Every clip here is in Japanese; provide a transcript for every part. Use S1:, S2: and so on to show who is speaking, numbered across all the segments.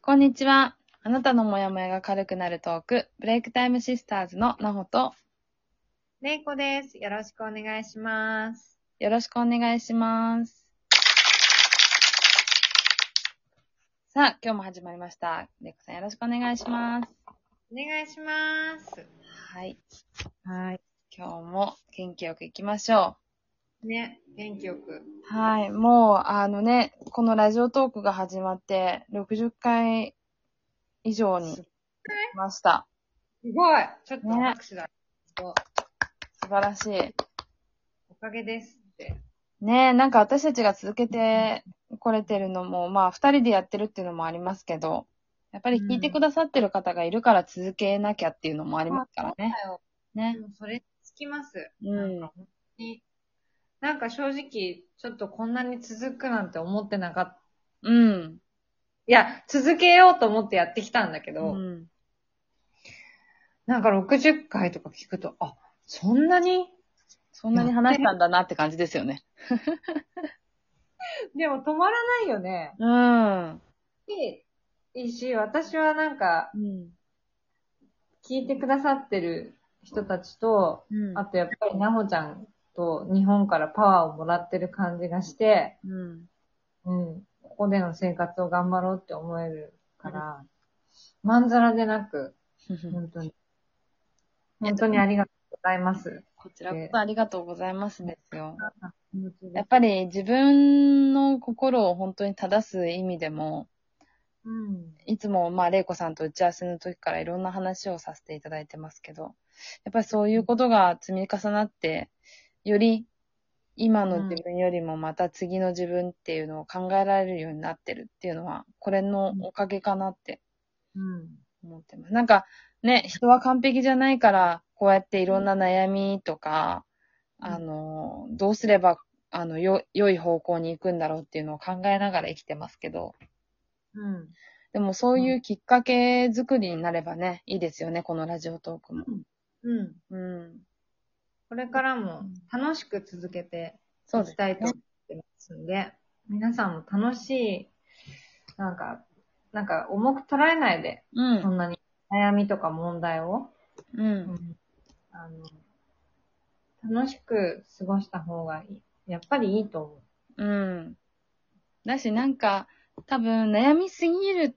S1: こんにちは。あなたのモヤモヤが軽くなるトーク、ブレイクタイムシスターズのなほと、
S2: れいこです。よろしくお願いします。
S1: よろしくお願いします。さあ、今日も始まりました。レイコさんよろしくお願いします。
S2: お願いします。
S1: はい。
S2: はい。
S1: 今日も元気よく行きましょ
S2: ね、元気よく。
S1: う。はい。もう、あのね、このラジオトークが始まって60回以上にました。
S2: すごいちょっと
S1: ね
S2: 拍手だ。
S1: 素晴らしい。
S2: おかげですって。
S1: ねえ、なんか私たちが続けてこれてるのも、まあ二人でやってるっていうのもありますけど、やっぱり聞いてくださってる方がいるから続けなきゃっていうのもありますからね。
S2: だよ。
S1: ね
S2: それにつきます。
S1: うん
S2: なんか本当に、なんか正直、ちょっとこんなに続くなんて思ってなかった。
S1: うん。
S2: いや、続けようと思ってやってきたんだけ
S1: う
S2: ど、
S1: ん。
S2: なんか60回とか聞くと、あ、そんなに
S1: そんなに話したんだなって感じですよね。
S2: でも止まらないよね。
S1: うん。
S2: いいいいし、私はなんか、
S1: うん。
S2: 聞いてくださってる人たちと、
S1: うん。
S2: あとやっぱりなほちゃんと日本からパワーをもらってる感じがして、
S1: うん。
S2: うん、ここでの生活を頑張ろうって思えるから、まんざらでなく、本当に、本当にありがとうございます。
S1: こちらこそありがとうございますですよ。や
S2: や
S1: っぱり自分の心を本当に正す意味でも、
S2: うん、
S1: いつも、まあ、玲子さんと打ち合わせの時からいろんな話をさせていただいてますけど、やっぱりそういうことが積み重なって、より今の自分よりもまた次の自分っていうのを考えられるようになってるっていうのは、これのおかげかなって
S2: うん、
S1: 思ってます。なんかね、人は完璧じゃないから、こうやっていろんな悩みとか、
S2: うん
S1: あの、どうすれば、あの、よ、良い方向に行くんだろうっていうのを考えながら生きてますけど、
S2: うん、
S1: でもそういうきっかけ作りになればね、いいですよね、このラジオトークも。
S2: うん。
S1: うん。
S2: これからも楽しく続けていきたいと思ってますんで、皆さんも楽しい、なんか、なんか重く捉えないで、
S1: うん
S2: そ。んなに悩みとか問題を、
S1: う。
S2: うんんあの、楽しく過ごした方がいい。やっぱりいいと思
S1: うん。だし、なんか、多分悩みすぎる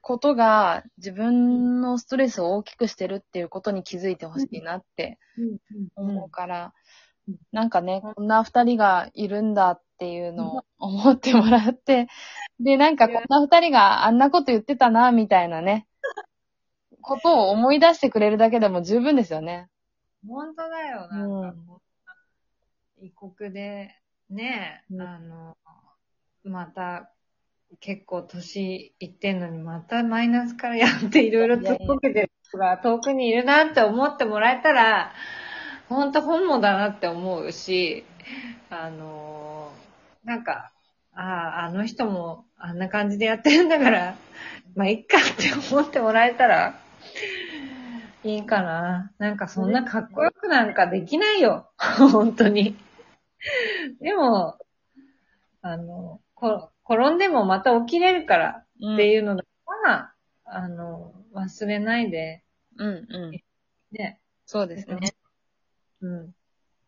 S1: ことが自分のストレスを大きくしてるっていうことに気づいてほしいなって
S2: う。
S1: 思うから、
S2: うん
S1: なんかね、こんな二人がいるんだっていうのを思ってもらって、で、なんかこんな二人があんなこと言ってたな、みたいなね、ことを思い出してくれるだけでも十分ですよね。
S2: 本当だよ、なんか、異国で、ね、
S1: うん
S2: あの、また、結構年いってんのに、またマイナスからやっていろいろ突っ込けてる人が遠くにいるなって思ってもらえたら、本当本望だなって思うし、あの、なんか、ああ、あの人もあんな感じでやってるんだから、まあ、いっかって思ってもらえたら、いいかな。なんかそんなかっこよくなんかできないよ。本当に。でも、あの、こ転んでもまた起きれるから
S1: うん
S2: っていうのだから、あの、忘れないで、
S1: うんうん。
S2: ね。
S1: そうですね。
S2: うん。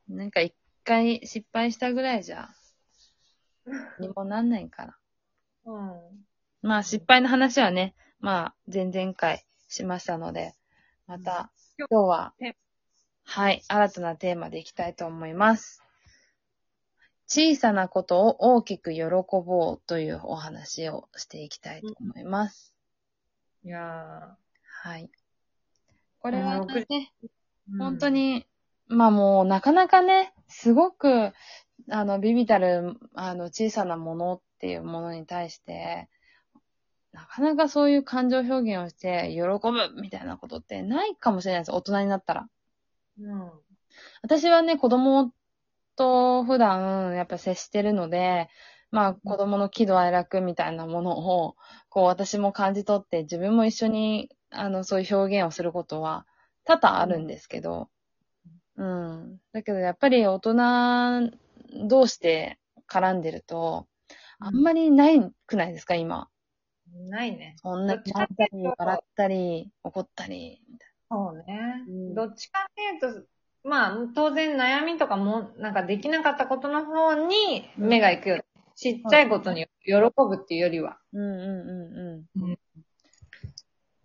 S1: なんか一回失敗したぐらいじゃ、にもなんないから。
S2: うん。
S1: まあ失敗の話はね、まあ前々回しましたので、また今日ははい、新たなテーマでいきたいと思います。小さなことを大きく喜ぼうというお話をしていきたいと思います。
S2: いや
S1: はい。これは
S2: うん
S1: ね、
S2: ー
S1: 本当、に、まあもうなかなかね、すごく、あの、ビビたる、あの、小さなものっていうものに対して、なかなかそういう感情表現をして、喜ぶみたいなことってないかもしれないです。大人になったら。
S2: うん。
S1: 私はね、子供と普段やっぱ接してるので、まあ子供の喜怒哀楽みたいなものを、こう私も感じ取って自分も一緒に、あの、そういう表現をすることは多々あるんですけど、うん。だけどやっぱり大人同士で絡んでると、あんまりないくないですか、今。
S2: ないね。
S1: そんな
S2: ちか
S1: 泣いたり、笑ったり、怒ったり、みたい
S2: そうね。
S1: うん
S2: どっちかっていうと、まあ、当然悩みとかも、なんかできなかったことの方に目が行くよ。ちっちゃいことに喜ぶっていうよりは。
S1: な。うんうんうんうん。
S2: うん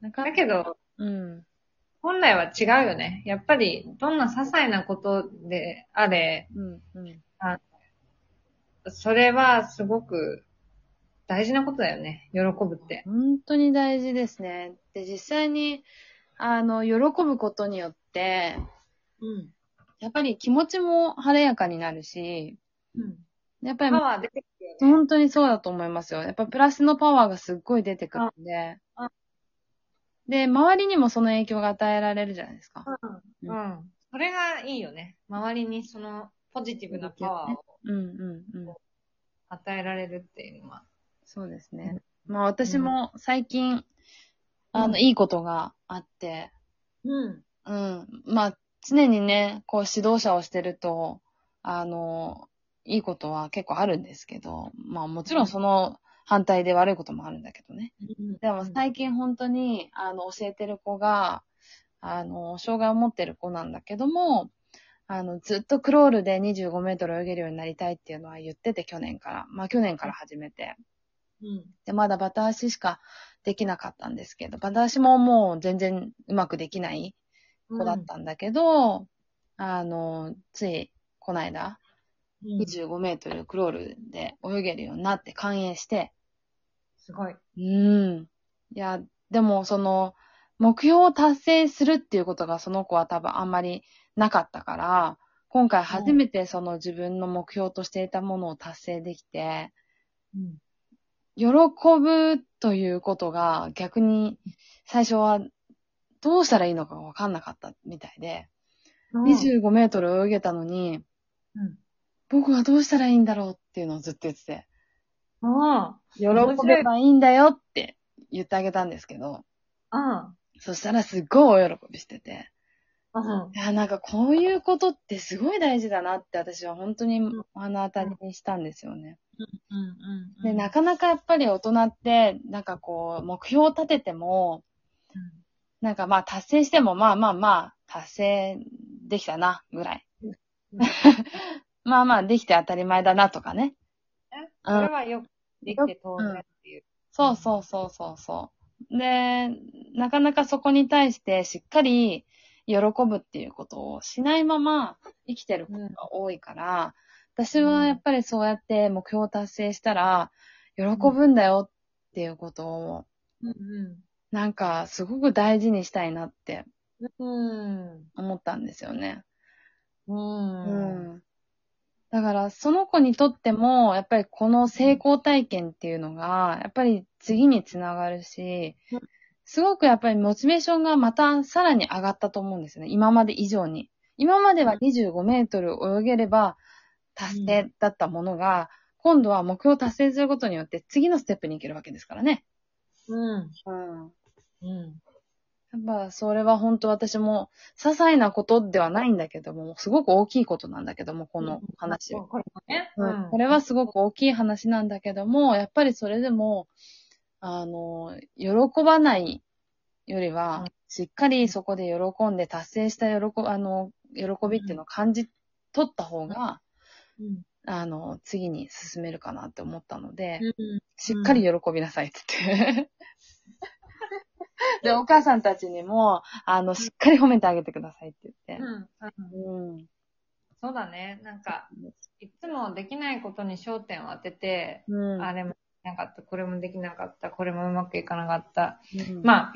S1: なんか
S2: だけど、
S1: うん。
S2: 本来は違うよね。やっぱり、どんな些細なことであれ、
S1: うんうん。
S2: それはすごく大事なことだよね。喜ぶって。
S1: 本当に大事ですね。で、実際に、あの、喜ぶことによって、
S2: うん。
S1: やっぱり気持ちも晴れやかになるし、
S2: うん。
S1: やっぱり
S2: パワー出てくるよね。
S1: 本当にそうだと思いますよ。やっぱプラスのパワーがすっごい出てくるんで。で、周りにもその影響が与えられるじゃないですか。
S2: うん。うん。それがいいよね。周りにそのポジティブなパワーを
S1: うんうんうん。
S2: 与えられるっていうのは。
S1: そうですね。まあ私も最近、あの、いいことがあって、
S2: うん。
S1: うん。まあ常にね、こう指導者をしてると、あの、いいことは結構あるんですけど、まあもちろんその反対で悪いこともあるんだけどね。でも最近本当に、あの、教えてる子が、あの、障害を持ってる子なんだけども、あの、ずっとクロールで25メートル泳げるようになりたいっていうのは言ってて、去年から。まあ去年から始めて。
S2: うん。
S1: で、まだバタ足しかできなかったんですけど、バタ足ももう全然うまくできない子だったんだけど、あの、つい、この間、
S2: うん。
S1: 25メートルクロールで泳げるようになって歓迎して、
S2: すごい。
S1: うん。いや、でもその、目標を達成するっていうことがその子は多分あんまりなかったから、今回初めてその自分の目標としていたものを達成できて、
S2: うん。
S1: 喜ぶということが逆に最初はどうしたらいいのかわかんなかったみたいで、25メートル泳げたのに、
S2: うん。
S1: 僕はどうしたらいいんだろうっていうのをずっと言ってて、
S2: あ
S1: 喜べばいいんだよって言ってあげたんですけど、
S2: あ。
S1: そしたらすっごいお喜びしてて、
S2: うん。
S1: いや、なんかこういうことってすごい大事だなって私は本当に目の当たりにしたんですよね。
S2: うん。うん。
S1: で、なかなかやっぱり大人って、なんかこう、目標を立てても、なんかまあ達成してもまあまあまあ、達成できたな、ぐらい。
S2: うん
S1: まあまあ、できて当たり前だなとかね。
S2: それはよくできて当然っていう。
S1: そうそうそうそうそう。で、なかなかそこに対してしっかり喜ぶっていうことをしないまま生きてることが多いから、私はやっぱりそうやって目標を達成したら、喜ぶんだよっていうことを、
S2: うん。
S1: なんかすごく大事にしたいなって
S2: うん。
S1: 思ったんですよね。
S2: うん。
S1: う
S2: うん。
S1: ん。だから、その子にとっても、やっぱりこの成功体験っていうのが、やっぱり次につながるし
S2: うん、
S1: すごくやっぱりモチベーションがまたさらに上がったと思うんですよね。今まで以上に。今までは25メートル泳げれば達成だったものが、今度は目標を達成することによって次のステップに行けるわけですからね。
S2: うん。
S1: うん。
S2: うん。
S1: やっぱ、それは本当私も、些細なことではないんだけども、すごく大きいことなんだけども、この話。
S2: これもね。
S1: うんこれはすごく大きい話なんだけども、やっぱりそれでも、あの、喜ばないよりは
S2: うん、
S1: しっかりそこで喜んで達成した喜あの、喜びっていうのを感じ取った方が、
S2: うん。
S1: あの、次に進めるかなって思ったので、
S2: うん。
S1: しっかり喜びなさいって言って。で、お母さんたちにも、あの、しっかり褒めてあげてくださいって言って。
S2: うん。
S1: うん。
S2: そうだね。なんか、いつもできないことに焦点を当てて、
S1: うん。
S2: あれもできなかった、これもできなかった、これもうまくいかなかった。
S1: うん、
S2: まあ、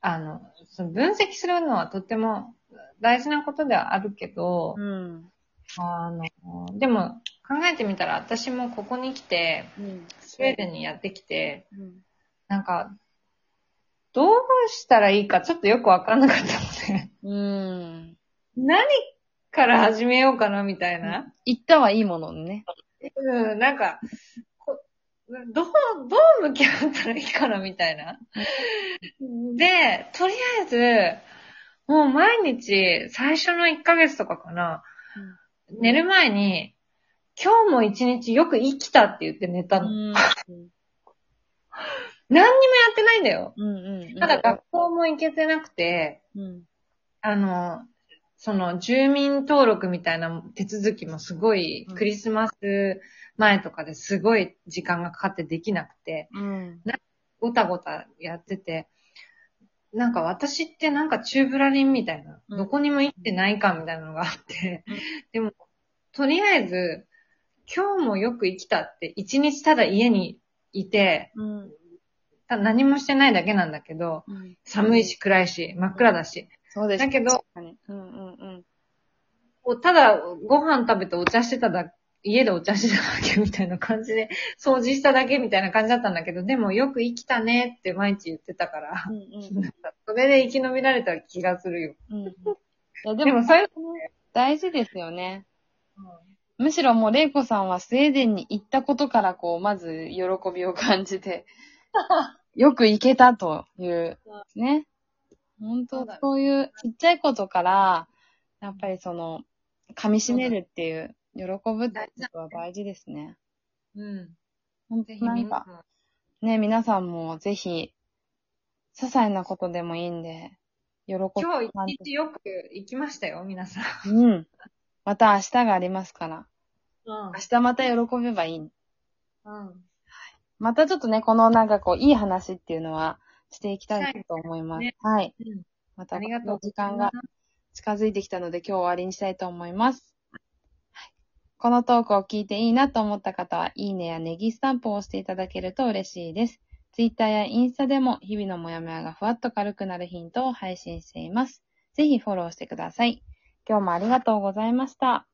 S2: あの、その分析するのはとっても大事なことではあるけど、
S1: うん。
S2: あの、でも考えてみたら私もここに来て、
S1: うん。
S2: スウェーデンにやってきて、
S1: うん。
S2: なんか、どうしたらいいかちょっとよくわかんなかったので、
S1: うん。
S2: 何から始めようかなみたいな。
S1: 言ったはいいもののね。
S2: うん、なんか、こどう、どう向き合ったらいいかなみたいな。で、とりあえず、もう毎日、最初の1ヶ月とかかな、寝る前に、今日も一日よく生きたって言って寝たの。
S1: うん。
S2: 何にもやってないんだよ。
S1: うんうんうん。
S2: ただ学校も行けてなくて、
S1: うん。
S2: あの、その住民登録みたいな手続きもすごい
S1: うん
S2: クリスマス前とかですごい時間がかかってできなくて、
S1: うん。
S2: ごたごたやってて、なんか私ってなんかチューブラリンみたいな、
S1: うん
S2: どこにも行ってないかみたいなのがあって、
S1: うん
S2: でも、とりあえず、今日もよく生きたって、一日ただ家にいて、
S1: うん。
S2: ただ何もしてないだけなんだけど、
S1: うん。
S2: 寒いし暗いし、真っ暗だし、
S1: そうです。
S2: だけど。
S1: うんうんうん。
S2: おただご飯食べてお茶してただ家でお茶してただけみたいな感じで、掃除しただけみたいな感じだったんだけど、でもよく生きたねって毎日言ってたから、
S1: うんうん
S2: それで生き延びられた気がするよ。
S1: うん。いや、でも、
S2: でもそういう、
S1: 大事ですよね。むしろもう、玲子さんはスウェーデンに行ったことから、こう、まず、喜びを感じて、よく行けたという、ね。本当
S2: そう
S1: いう、ちっちゃいことから、やっぱりその、噛み締めるっていう、喜ぶってことは大事ですね。
S2: うん。
S1: 本当なんか。ね、皆さんもぜひ、些細なことでもいいんで、喜び
S2: 今日一日よく行きましたよ、皆さん。
S1: うん。また明日がありますから。
S2: うん
S1: 明日また喜べばいい。
S2: うん。
S1: またちょっとね、このなんかこう、いい話っていうのはしていきたいと思います。
S2: ね
S1: はい。
S2: うん
S1: また、
S2: ありがとうご
S1: 時間が近づいてきたので今日終わりにしたいと思います。はい。このトークを聞いていいなと思った方は、いいねやネギスタンプを押していただけると嬉しいです。Twitter やインスタでも日々のモヤモヤがふわっと軽くなるヒントを配信しています。ぜひフォローしてください。今日もありがとうございました。